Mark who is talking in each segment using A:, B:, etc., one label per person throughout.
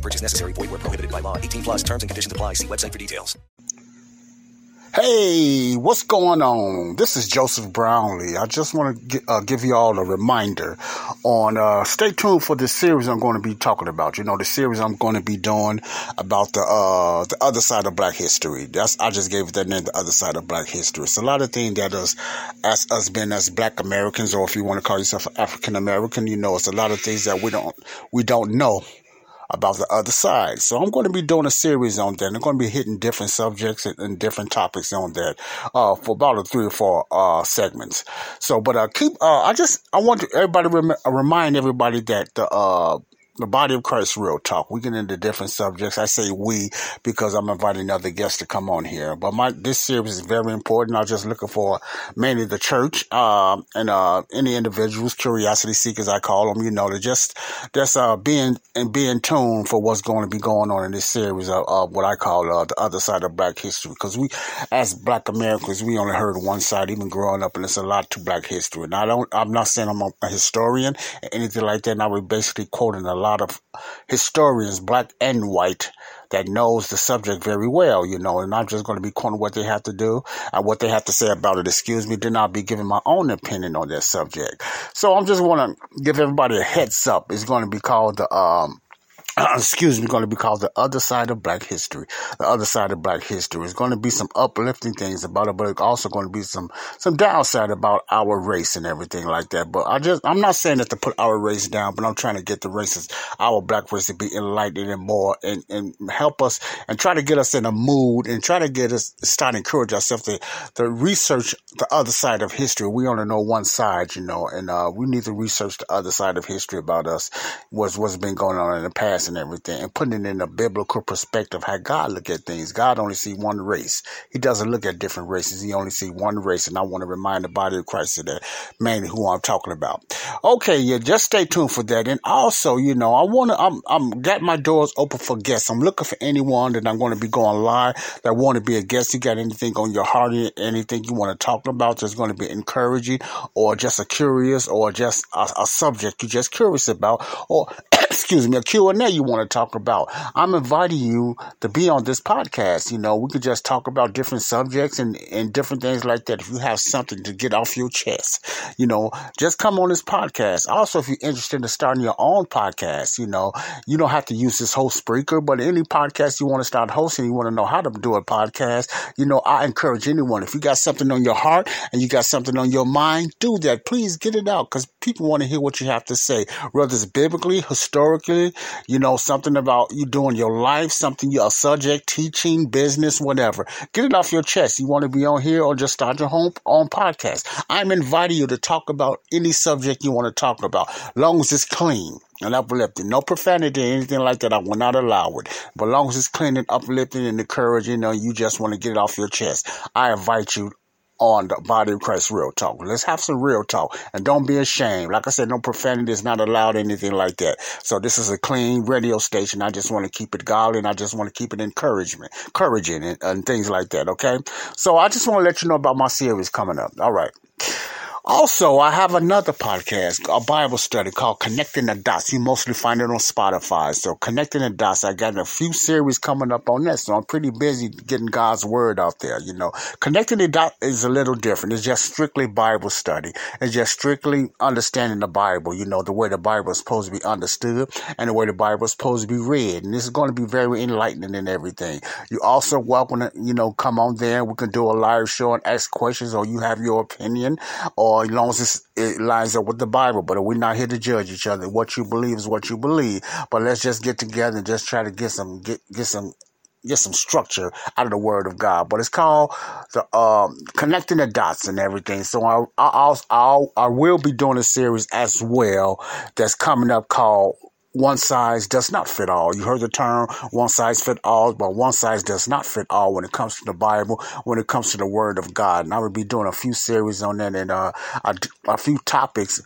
A: Purchase necessary. Void where prohibited by law. 18 plus terms and conditions apply. See website for details.
B: Hey, what's going on? This is Joseph Brownlee. I just want to uh, give you all a reminder on uh, stay tuned for the series I'm going to be talking about. You know, the series I'm going to be doing about the uh, the other side of Black history. That's I just gave it that name, the other side of Black history. It's a lot of things that us as us being as Black Americans, or if you want to call yourself African American, you know, it's a lot of things that we don't we don't know about the other side. So I'm going to be doing a series on that. I'm going to be hitting different subjects and, and different topics on that uh, for about a three or four uh, segments. So, but uh, keep. Uh, I just I want to, everybody rem- remind everybody that the uh, the body of Christ real talk. We get into different subjects. I say we because I'm inviting other guests to come on here. But my this series is very important. I'm just looking for mainly the church uh, and uh, any individuals, curiosity seekers, I call them. You know, to just just uh, being and being tuned for what's going to be going on in this series of, of what I call uh, the other side of Black history. Because we, as Black Americans, we only heard one side, even growing up, and it's a lot to Black history. And I don't. I'm not saying I'm a historian or anything like that. And I was basically quoting a lot of historians, black and white, that knows the subject very well, you know, and I'm just going to be quoting what they have to do and what they have to say about it. Excuse me, then I'll be giving my own opinion on that subject. So I'm just going to give everybody a heads up. It's going to be called the, um, excuse me, going to be called the other side of black history. The other side of black history is going to be some uplifting things about it, but it's also going to be some, some downside about our race and everything like that. But I just, I'm not saying that to put our race down, but I'm trying to get the races, our black race to be enlightened and more and, and help us and try to get us in a mood and try to get us, start encourage ourselves to, to research the other side of history. We only know one side, you know, and, uh, we need to research the other side of history about us, what's, what's been going on in the past and everything and putting it in a biblical perspective how God look at things. God only see one race. He doesn't look at different races. He only see one race. And I want to remind the body of Christ that mainly who I'm talking about. Okay, yeah, just stay tuned for that. And also, you know, I want to, I'm, I'm got my doors open for guests. I'm looking for anyone that I'm going to be going live that want to be a guest. You got anything on your heart, anything you want to talk about that's going to be encouraging or just a curious or just a, a subject you're just curious about or excuse me, a Q&A you want to talk about. I'm inviting you to be on this podcast. You know, we could just talk about different subjects and, and different things like that. If you have something to get off your chest, you know, just come on this podcast. Also, if you're interested in starting your own podcast, you know, you don't have to use this whole Spreaker, but any podcast you want to start hosting, you want to know how to do a podcast, you know, I encourage anyone. If you got something on your heart and you got something on your mind, do that. Please get it out because people want to hear what you have to say, whether it's biblically, historically, you know, something about you doing your life, something you're a subject, teaching, business, whatever. Get it off your chest. You want to be on here or just start your home on podcast. I'm inviting you to talk about any subject you want to talk about, long as it's clean and uplifting. No profanity anything like that. I will not allow it. But long as it's clean and uplifting and encouraging, you know, you just want to get it off your chest. I invite you on the Body of Christ Real Talk. Let's have some real talk and don't be ashamed. Like I said, no profanity is not allowed, anything like that. So this is a clean radio station. I just want to keep it godly and I just want to keep it encouragement, encouraging and, and things like that. Okay. So I just want to let you know about my series coming up. All right. Also, I have another podcast, a Bible study called Connecting the Dots. You mostly find it on Spotify. So, Connecting the Dots, I got a few series coming up on that. So, I'm pretty busy getting God's word out there. You know, Connecting the Dots is a little different. It's just strictly Bible study. It's just strictly understanding the Bible. You know, the way the Bible is supposed to be understood and the way the Bible is supposed to be read. And this is going to be very enlightening and everything. You're also welcome to, you know, come on there. We can do a live show and ask questions or you have your opinion or as long as it lines up with the Bible. But we're not here to judge each other. What you believe is what you believe. But let's just get together and just try to get some get get some get some structure out of the Word of God. But it's called the um, connecting the dots and everything. So I I'll, I'll I will be doing a series as well that's coming up called one size does not fit all. You heard the term one size fit all, but one size does not fit all when it comes to the Bible, when it comes to the Word of God. And I will be doing a few series on that and uh, a, a few topics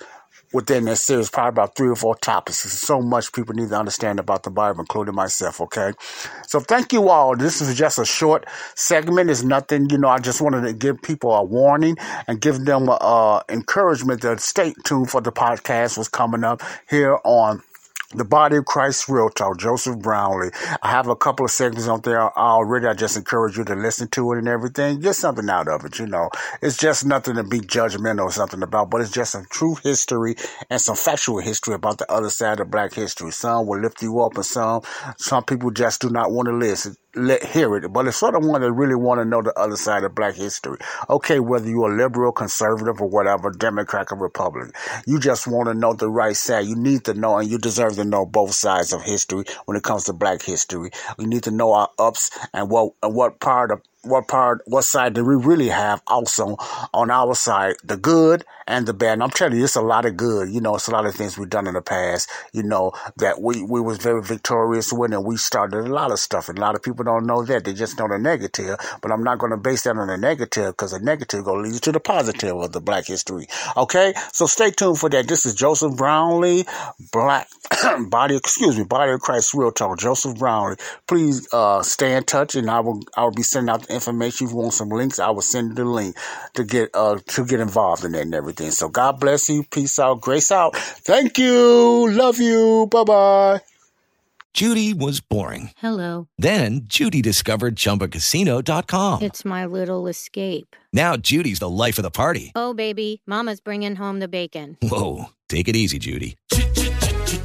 B: within this series, probably about three or four topics. There's so much people need to understand about the Bible, including myself, okay? So thank you all. This is just a short segment. It's nothing, you know, I just wanted to give people a warning and give them uh, encouragement that stay tuned for the podcast was coming up here on the Body of Christ Real Talk, Joseph Brownlee. I have a couple of segments on there already. I just encourage you to listen to it and everything. Get something out of it, you know. It's just nothing to be judgmental or something about, but it's just some true history and some factual history about the other side of black history. Some will lift you up and some, some people just do not want to listen let hear it, but it's sort of one that really want to know the other side of black history. Okay, whether you're liberal, conservative, or whatever, Democrat or Republican, you just want to know the right side. You need to know, and you deserve to know both sides of history when it comes to black history. We need to know our ups and what and what part of what part, what side do we really have also on our side, the good and the bad. And I'm telling you, it's a lot of good. You know, it's a lot of things we've done in the past, you know, that we, we was very victorious with and we started a lot of stuff. And a lot of people don't know that. They just know the negative. But I'm not going to base that on the negative because the negative going to lead you to the positive of the black history. Okay. So stay tuned for that. This is Joseph Brownlee, black body, excuse me, body of Christ real talk. Joseph Brownlee. Please, uh, stay in touch and I will, I will be sending out information. If you want some links, I will send you the link to get, uh, to get involved in that and everything everything. So God bless you. Peace out. Grace out. Thank you. Love you. Bye bye.
C: Judy was boring.
D: Hello.
C: Then Judy discovered ChumbaCasino.com.
D: It's my little escape.
C: Now Judy's the life of the party.
D: Oh, baby, Mama's bringing home the bacon.
C: Whoa, take it easy, Judy.